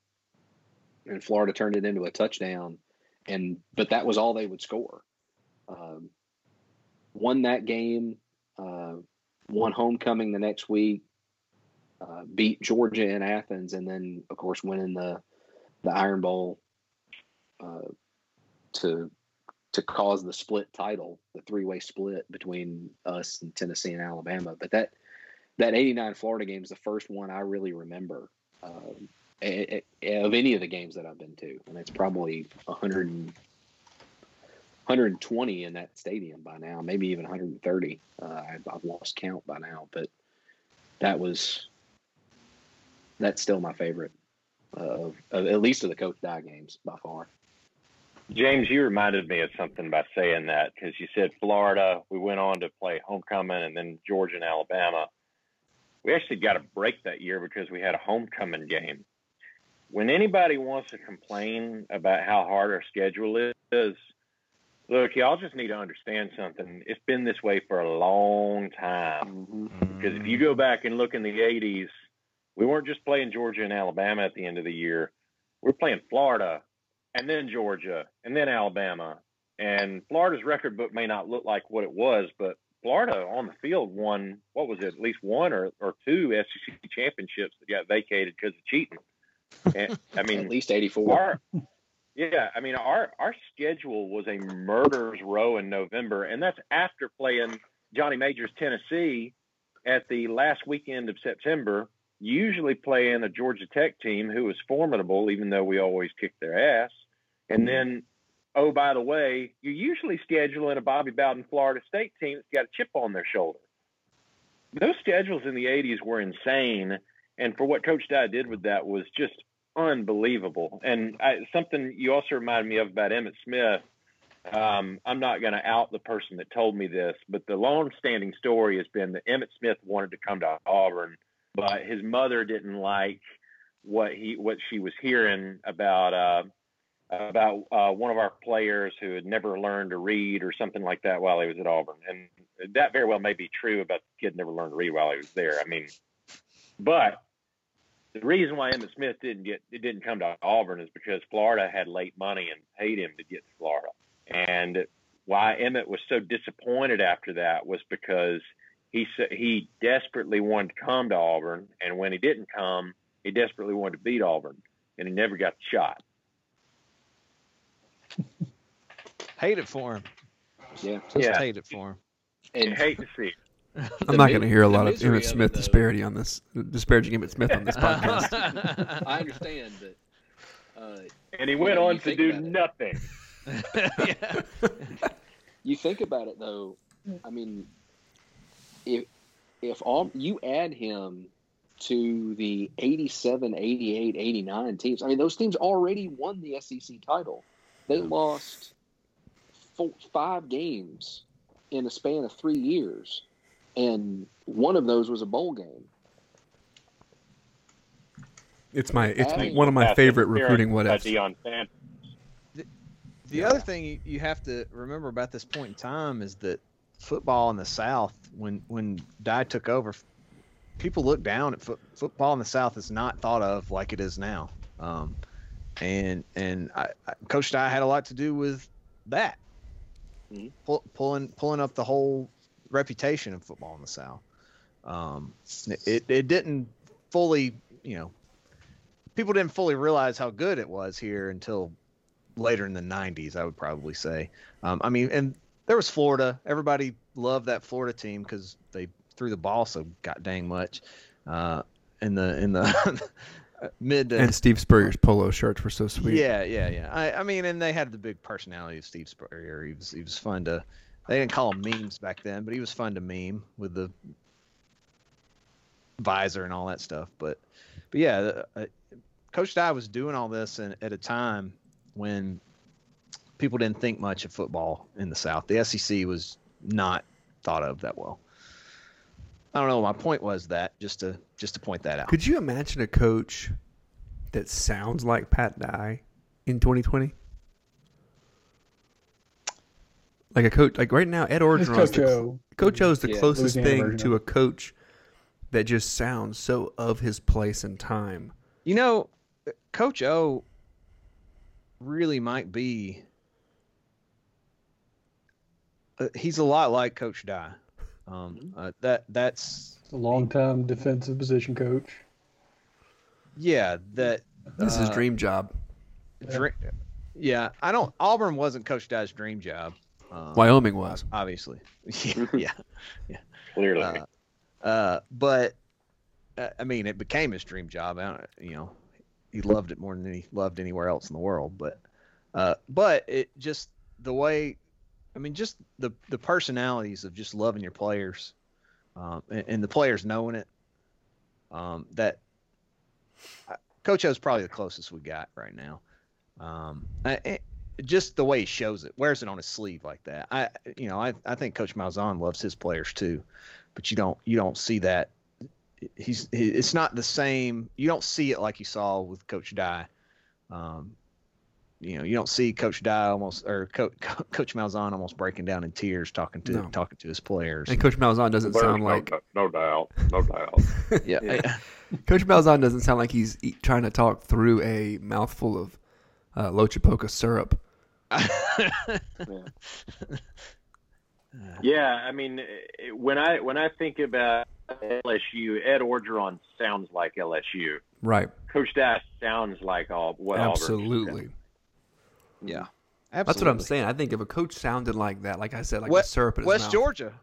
and Florida turned it into a touchdown. And but that was all they would score. Um, won that game, uh, won homecoming the next week, uh, beat Georgia in Athens, and then of course winning the the Iron Bowl uh, to to cause the split title, the three way split between us and Tennessee and Alabama. But that that '89 Florida game is the first one I really remember um, it, it, of any of the games that I've been to, and it's probably 100 120 in that stadium by now, maybe even 130. Uh, I've, I've lost count by now, but that was that's still my favorite of, of at least of the Coach Dye games by far. James, you reminded me of something by saying that because you said Florida. We went on to play homecoming and then Georgia and Alabama. We actually got a break that year because we had a homecoming game. When anybody wants to complain about how hard our schedule is, look, y'all just need to understand something. It's been this way for a long time. Mm-hmm. Because if you go back and look in the 80s, we weren't just playing Georgia and Alabama at the end of the year. We're playing Florida and then Georgia, and then Alabama. And Florida's record book may not look like what it was, but Florida on the field won what was it, at least one or, or two SEC championships that got vacated because of cheating. And, I mean, at least eighty four. Yeah, I mean our our schedule was a murderer's row in November, and that's after playing Johnny Majors Tennessee at the last weekend of September. Usually playing a Georgia Tech team who was formidable, even though we always kicked their ass. And then, oh, by the way, you're usually scheduling a Bobby Bowden Florida State team that's got a chip on their shoulder. Those schedules in the 80s were insane. And for what Coach Dye did with that was just unbelievable. And I, something you also reminded me of about Emmitt Smith. Um, I'm not going to out the person that told me this, but the long-standing story has been that Emmitt Smith wanted to come to Auburn, but his mother didn't like what he what she was hearing about uh, about uh, one of our players who had never learned to read or something like that while he was at Auburn, and that very well may be true about the kid never learned to read while he was there. I mean, but the reason why Emmitt Smith didn't get it didn't come to Auburn is because Florida had late money and paid him to get to Florida. And why Emmitt was so disappointed after that was because he he desperately wanted to come to Auburn, and when he didn't come, he desperately wanted to beat Auburn, and he never got shot. hate it for him. Yeah, just yeah. hate it for him. And hate to see. It. I'm not going to hear a lot of Emmitt Smith disparity on this, disparaging Emmitt Smith on this podcast. I understand, but. Uh, and he went on to do nothing. you think about it though. I mean, if if all you add him to the 87, 88, 89 teams, I mean, those teams already won the SEC title. They lost four, five games in a span of three years, and one of those was a bowl game. It's my it's one of my favorite recruiting what ifs. Deion Sanders. The, the other thing you, you have to remember about this point in time is that football in the South, when when Dye took over, people look down at foot, football in the South is not thought of like it is now. Um, and and I, I, Coach Dye had a lot to do with that, mm-hmm. Pull, pulling pulling up the whole reputation of football in the South. Um, it it didn't fully, you know, people didn't fully realize how good it was here until later in the 90s. I would probably say. Um, I mean, and there was Florida. Everybody loved that Florida team because they threw the ball so god dang much. Uh, in the in the mid to, And Steve Spurrier's polo shirts were so sweet. yeah, yeah, yeah. I, I mean, and they had the big personality of Steve Spurrier. He was he was fun to. They didn't call him memes back then, but he was fun to meme with the visor and all that stuff. But, but yeah, uh, Coach Dye was doing all this in, at a time when people didn't think much of football in the South. The SEC was not thought of that well. I don't know. My point was that just to just to point that out. Could you imagine a coach that sounds like Pat Dye in 2020? Like a coach, like right now, Ed It's Orgeron. Coach O. Coach O is the Yeah, closest Louisiana thing to a coach that just sounds so of his place and time. You know, Coach O really might be. Uh, he's a lot like Coach Dye. Um, uh, that that's A long-time defensive position coach. yeah. That This is his uh, dream job. dre- yeah, I don't. Auburn wasn't Coach Dye's dream job. Um, Wyoming was. obviously. yeah, yeah. Clearly. Uh, uh, but uh, I mean, it became his dream job. I don't, you know, he loved it more than he loved anywhere else in the world. But, uh, but it just the way, I mean, just the the personalities of just loving your players, um, and, and the players knowing it. Um, that uh, Coach O's probably the closest we got right now. Um, I, I- just the way he shows it, wears it on his sleeve like that. I, you know, I, I think Coach Malzahn loves his players too, but you don't you don't see that. He's he, it's not the same. You don't see it like you saw with Coach Dye. Um, you know, you don't see Coach Dye almost or Co- Co- Coach Malzahn almost breaking down in tears talking to No. talking to his players. And Coach Malzahn doesn't There's sound no, like no doubt, no doubt. yeah, Coach Malzahn doesn't sound like he's eat, trying to talk through a mouthful of uh, Loachapoka syrup. Yeah, I mean, when I when I think about LSU, Ed Orgeron sounds like LSU. Right. Coach Dash sounds like all what Auburn. Absolutely. yeah. That's what I'm saying. I think if a coach sounded like that, like I said, like West, the syrup in his West mouth, Georgia.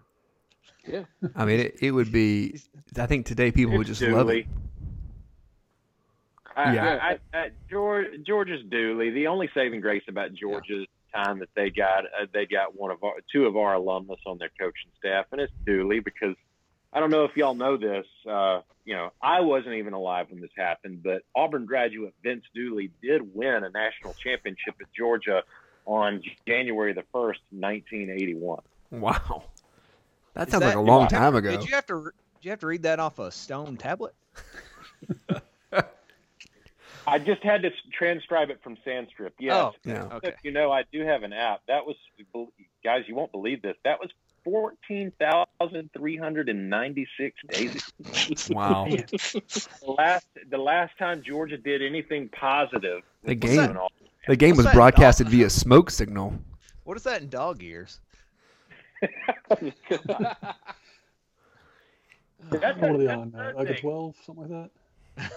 Yeah. I mean, it, it would be. I think today people would It's just love it. I, Yeah. I, I, I, George, Georgia's Dooley. The only saving grace about Georgia's time that they got uh, they got one of our two of our alumnus on their coaching staff, and it's Dooley because I don't know if y'all know this. Uh, you know, I wasn't even alive when this happened, but Auburn graduate Vince Dooley did win a national championship at Georgia on January the first, 1981. Wow, That sounds like a long did have- time ago. Did you have to? Did you have to read that off a stone tablet? I just had to transcribe it from Sanskrit. Yes. Oh, Yeah. okay. You know, I do have an app. That was, guys, you won't believe this. That was 14,396 days. Wow. the last, the last time Georgia did anything positive. The game. when The game What's was that broadcasted via smoke signal. What is that in dog ears? That's What are they on? Uh, like a 12, something like that? Uh,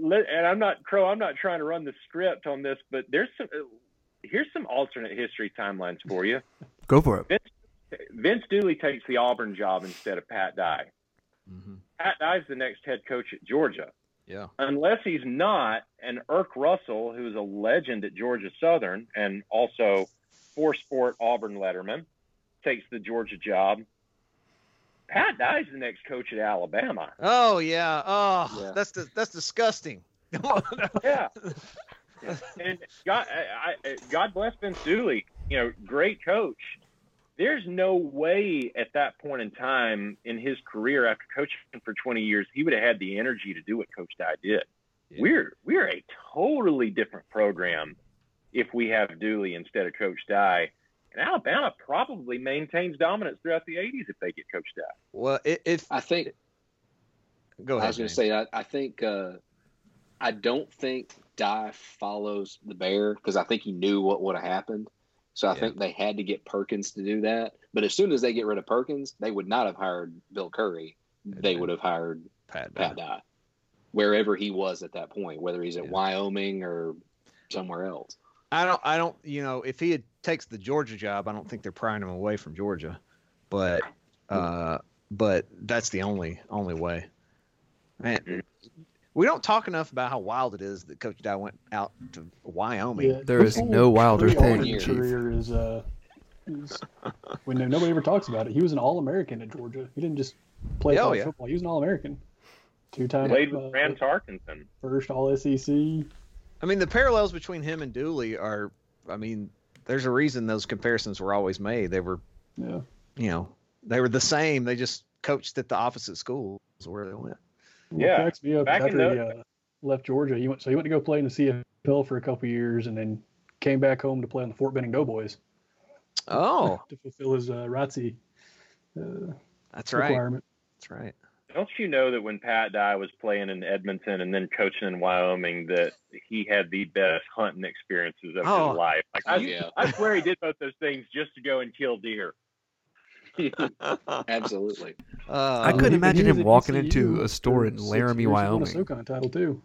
and I'm not Crow. I'm not trying to run the script on this, but there's some. uh, Here's some alternate history timelines for you. Go for it. Vince, Vince Dooley takes the Auburn job instead of Pat Dye. Mm-hmm. Pat Dye's the next head coach at Georgia. Yeah. Unless he's not, and Erk Russell, who's a legend at Georgia Southern and also four sport Auburn letterman, takes the Georgia job. Pat Dye's the next coach at Alabama. Oh yeah. Oh, Yeah. that's that's disgusting. Yeah. and God, I, I, God bless Vince Dooley. You know, great coach. There's no way at that point in time in his career, after coaching for 20 years, he would have had the energy to do what Coach Dye did. Yeah. We're we're a totally different program if we have Dooley instead of Coach Dye. And Alabama probably maintains dominance throughout the 80s if they get Coach Dye. well, if I think go ahead. I was going to say I, I think uh, I don't think Dye follows the bear because I think he knew what would have happened, So I think they had to get Perkins to do that. But as soon as they get rid of Perkins, they would not have hired Bill Curry. They would have hired Pat. Pat Dye, wherever he was at that point, whether he's at Wyoming or somewhere else. I don't. I don't. You know, if he had takes the Georgia job, I don't think they're prying him away from Georgia. But, uh, but that's the only only way. Man, we don't talk enough about how wild it is that Coach Dye went out to Wyoming. Yeah, There his is whole no wilder thing, his Chief. Career is uh, is- when nobody ever talks about it. He was an All American at Georgia. He didn't just play Oh, college yeah. football. He was an All American, two time Played with uh, Fran Tarkenton. first All E SEC. I mean, the parallels between him and Dooley are. I mean, there's a reason those comparisons were always made. They were, Yeah. you know, they were the same. They just coached at the opposite schools where they went. What Yeah, cracks me up back in after he uh, left Georgia, he went so he went to go play in the CFL for a couple years, and then came back home to play on the Fort Benning Doughboys Oh, to fulfill his uh, ROTC uh, that's right. requirement. That's right. Don't you know that when Pat Dye was playing in Edmonton and then coaching in Wyoming, that he had the best hunting experiences of Oh, his life? Like I, yeah. I swear he did both those things just to go and kill deer. Absolutely. Uh, I couldn't imagine him walking into a store in Laramie, years. He won a Wyoming. SoCon title too.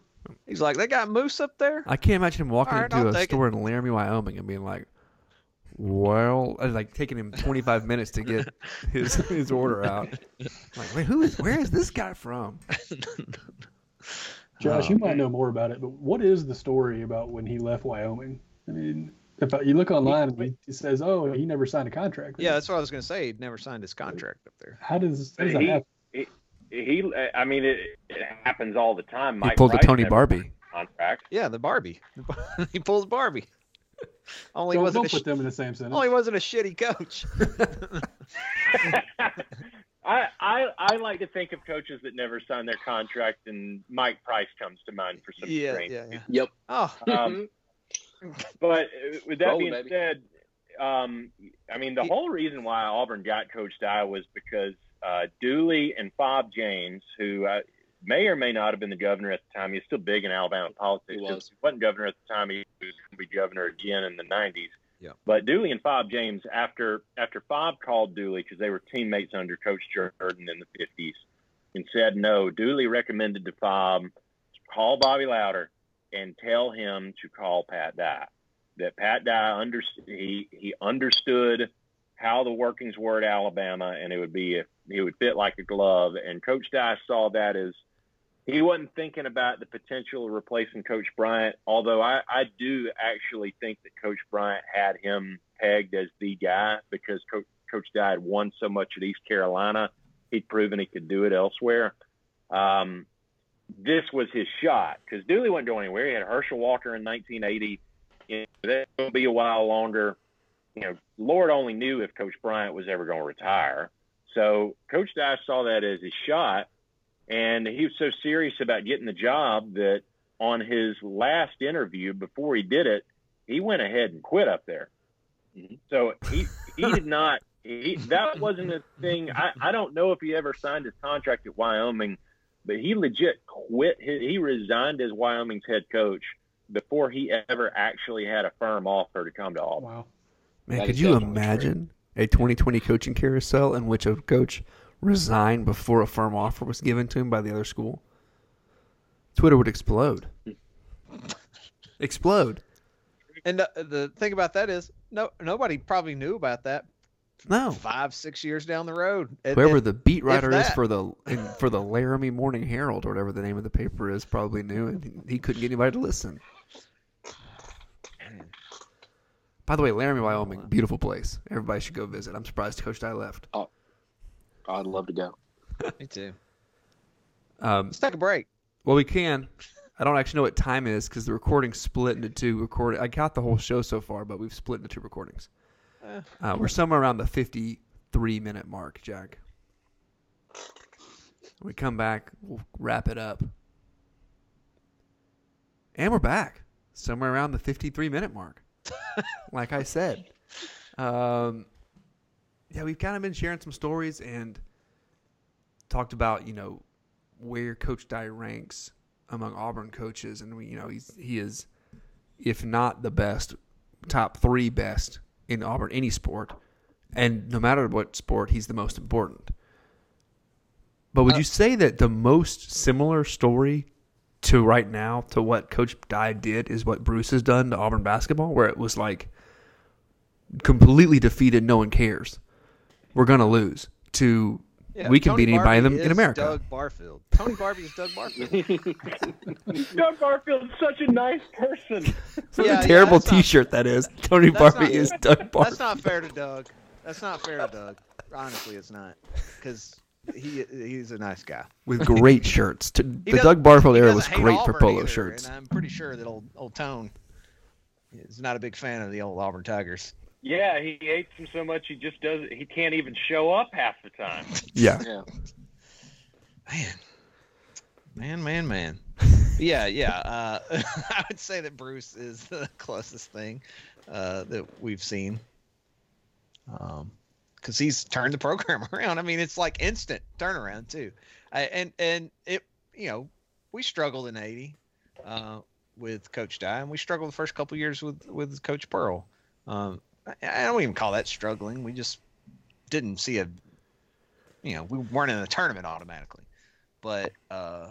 He's like, they got moose up there. I can't imagine him walking All right, into I'll a take it. store in Laramie, Wyoming, and being like, "Well," and, like taking him 25 minutes to get his his order out. Like, wait, who is? Where is this guy from? Josh, Oh, you might know more about it, but what is the story about when he left Wyoming? I mean, if you look online, and he says, "Oh, he never signed a contract." with Yeah, that's what I was going to say. He'd never signed his contract up there. How does, how does that He, happen? he, he, I mean, it, it happens all the time. He Mike pulled the Rice Tony Barbee. contract. Yeah, the Barbee. he pulls Barbee. Only Don't, wasn't don't a put sh- them in the same sentence. only wasn't a shitty coach. I, I I like to think of coaches that never sign their contract, and Mike Price comes to mind for some yeah, strange yeah, yeah. Yep. Oh, Um, but uh, with that Roll, being baby. said, um, I mean the whole reason why Auburn got Coach Dye was because uh, Dooley and Fob James, who uh, may or may not have been the governor at the time, he's still big in Alabama politics. He was. He wasn't governor at the time; he was going to be governor again in the '90s. Yeah. But Dooley and Fob James, after after Fob called Dooley because they were teammates under Coach Jordan in the '50s, and said no, Dooley recommended to Fob call Bobby Lowder and tell him to call Pat Dye. That Pat Dye under, he he understood how the workings were at Alabama, and it would be he would fit like a glove. And Coach Dye saw that as he wasn't thinking about the potential of replacing Coach Bryant. Although I, I do actually think that Coach Bryant had him pegged as the guy because Coach Coach Dye had won so much at East Carolina, he'd proven he could do it elsewhere. Um, this was his shot because Dooley wasn't going anywhere. He had Herschel Walker in 1980. You know, that'll be a while longer. You know, Lord only knew if Coach Bryant was ever going to retire. So Coach Dye saw that as his shot, and he was so serious about getting the job that on his last interview before he did it, he went ahead and quit up there. Mm-hmm. So he he did not. He, that wasn't a thing. I, I don't know if he ever signed his contract at Wyoming, but he legit quit. His, he resigned as Wyoming's head coach before he ever actually had a firm offer to come to Auburn. Wow. Man, That could you definitely true. imagine a 2020 coaching carousel in which a coach resigned before a firm offer was given to him by the other school? Twitter would explode. explode. and the, the thing about that is, no, nobody probably knew about that No. five, six years down the road. And- Whoever and the beat writer is for the in, for the Laramie Morning Herald or whatever the name of the paper is probably knew, and he couldn't get anybody to listen. By the way, Laramie, Wyoming, beautiful place. Everybody should go visit. I'm surprised Coach Dye left. Oh i'd love to go. me too. Um, Let's take a break. well, we can. I don't actually know what time it is because the recording split into two. Record. I got the whole show so far, but we've split into two recordings. Uh, we're somewhere around the 53 minute mark, Jack. When we come back, we'll wrap it up. And we're back somewhere around the 53 minute mark. like I said. Um, yeah, we've kind of been sharing some stories and talked about, you know, where Coach Dye ranks among Auburn coaches. And, we, you know, he's, he is, if not the best, top three best in Auburn, any sport, and no matter what sport, he's the most important. But would uh, you say that the most similar story to right now to what Coach Dye did is what Bruce has done to Auburn basketball, where it was like completely defeated, no one cares. We're gonna lose. To Yeah, we can Tony beat anybody in, Barbee them in America. Doug Barfield. Tony Barbee is Doug Barfield. Doug Barfield is such a nice person. What Yeah, a terrible that's not- T-shirt that is. Tony That's Barbee not- is Doug Barbee. That's not fair to Doug. That's not fair to Doug. Honestly, it's not because he he's a nice guy. with great shirts. To- the Doug Barfield era was hate great for polo either, shirts. And I'm pretty sure that old old Tone is not a big fan of the old Auburn Tigers. Yeah, he hates him so much he just doesn't. He can't even show up half the time. Yeah. Yeah. Man, man, man. yeah, yeah. Uh, I would say that Bruce is the closest thing uh, that we've seen. Um, because he's turned the program around. I mean, it's like instant turnaround too. I, and and it, you know, we struggled in '80 uh, with Coach Dye, and we struggled the first couple years with with Coach Pearl. Um, I, don't even call that struggling. We just didn't see a, you know, we weren't in the tournament automatically but uh,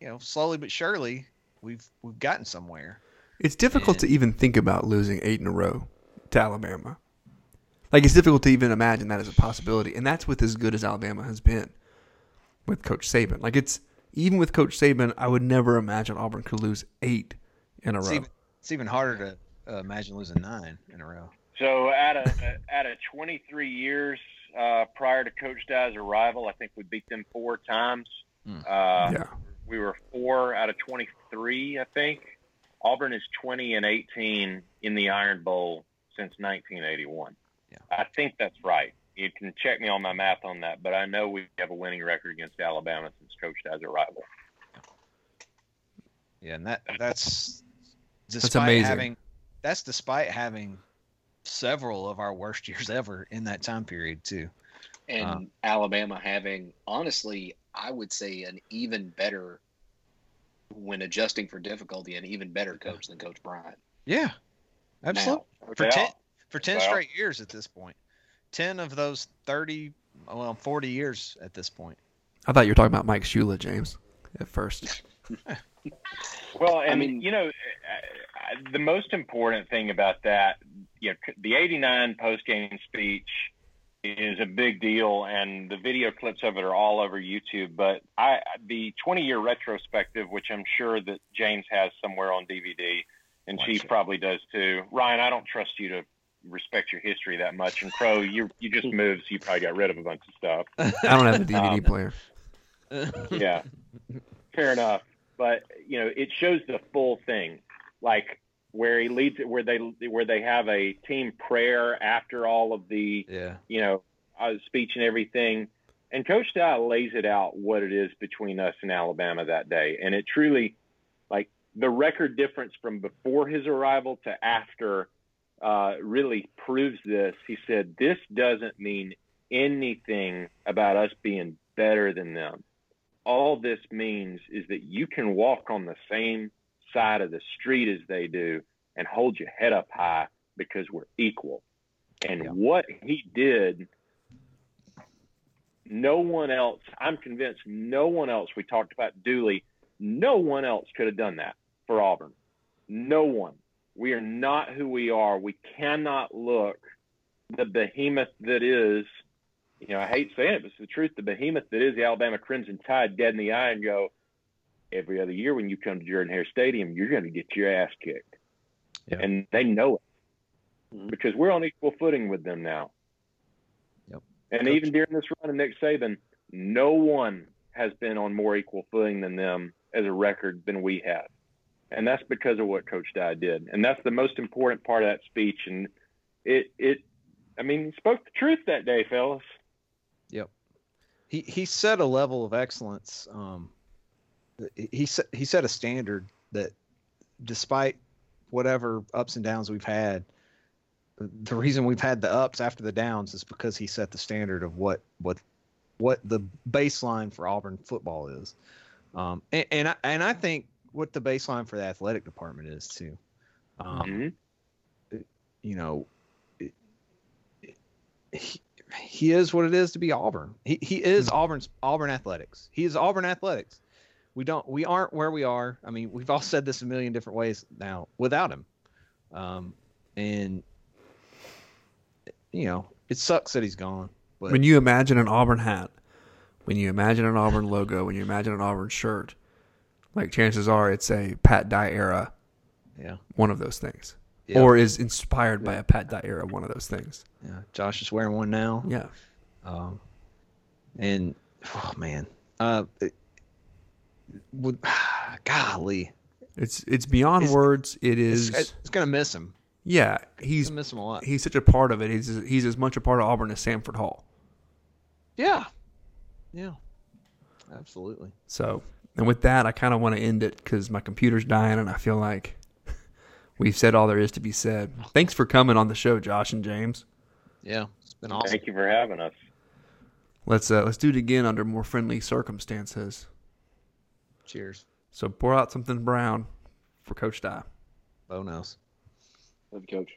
you know, slowly but surely, we've we've gotten somewhere. It's difficult to even think about losing eight in a row to Alabama. Like it's difficult to even imagine that as a possibility, and that's with as good as Alabama has been with Coach Saban. Like it's even with Coach Saban, I would never imagine Auburn could lose eight in a It's row. even, it's even harder to uh, imagine losing nine in a row. So out of out of 23 years uh, prior to Coach Dye's arrival, I think we beat them four times. Hmm. Uh, yeah, We were four out of 23, I think. Auburn is 20 and 18 in the Iron Bowl since 1981. Yeah. I think that's right. You can check me on my math on that, but I know we have a winning record against Alabama since Coach Dye's arrival. Yeah, and that that's despite amazing. having that's despite having several of our worst years ever in that time period too. And Um, Alabama having, honestly, I would say an even better, when adjusting for difficulty, an even better coach than Coach Bryant. Yeah, absolutely. Now, For ten for ten well. straight years at this point, ten of those thirty, well, forty years at this point. I thought you were talking about Mike Shula, James, at first. Well, and mean- you know, uh, the most important thing about that, you know, the '89 post-game speech is a big deal, and the video clips of it are all over YouTube. But I, the 20-year retrospective, which I'm sure that James has somewhere on DVD, and Watch Chief it. probably does too. Ryan, I don't trust you to respect your history that much, and Crow, you you just moved, so you probably got rid of a bunch of stuff. I don't have a DVD Um, player. yeah fair enough but you know it shows the full thing like where he leads it where they where they have a team prayer after all of the yeah, you know uh, speech and everything. And coach Dye lays it out what it is between us and alabama that day. And it truly like the record difference from before his arrival to after uh, really proves this. He said this doesn't mean anything about us being better than them all this means is that you can walk on the same side of the street as they do and hold your head up high because we're equal. And Yeah. what he did, no one else, I'm convinced no one else, we talked about Dooley, no one else could have done that for Auburn. No one. We are not who we are. We cannot look the behemoth that is you know, I hate saying it, but it's the truth. The behemoth that is the Alabama Crimson Tide dead in the eye and go, every other year when you come to Jordan Hare Stadium, you're going to get your ass kicked. Yeah. And they know it Mhm. because we're on equal footing with them now. Yep. And Coach- even during this run of Nick Saban, no one has been on more equal footing than them as a record than we have. And that's because of what Coach Dye did. And that's the most important part of that speech. And it, it, I mean, spoke the truth that day, fellas. He he set a level of excellence. Um, he set he set a standard that, despite whatever ups and downs we've had, the reason we've had the ups after the downs is because he set the standard of what what what the baseline for Auburn football is. Um, and and I, and I think what the baseline for the athletic department is too. Um, Mhm. you know, he, he is what it is to be Auburn. He he is Auburn's Auburn athletics. He is Auburn athletics. We don't we aren't where we are. I mean, we've all said this a million different ways now without him. Um, and you know, it sucks that he's gone. But when you imagine an Auburn hat, when you imagine an Auburn logo, when you imagine an Auburn shirt, like chances are it's a Pat Dye era, yeah, one of those things, Yeah. or is inspired by a Pat Dye era, one of those things. yeah, Josh is wearing one now. Yeah, Um, and oh man, uh, it, would golly, it's it's beyond It's- words. It it's, it's gonna miss him. yeah, he's miss him a lot. He's such a part of it. He's he's as much a part of Auburn as Samford Hall. Yeah, yeah, absolutely. So, and with that, I kind of want to end it because my computer's dying, and I feel like we've said all there is to be said. Thanks for coming on the show, Josh and James. Yeah, it's been awesome. Thank you for having us. Let's uh, let's do it again under more friendly circumstances. Cheers. So pour out something brown for Coach Dye. Bo knows. Love you, coach.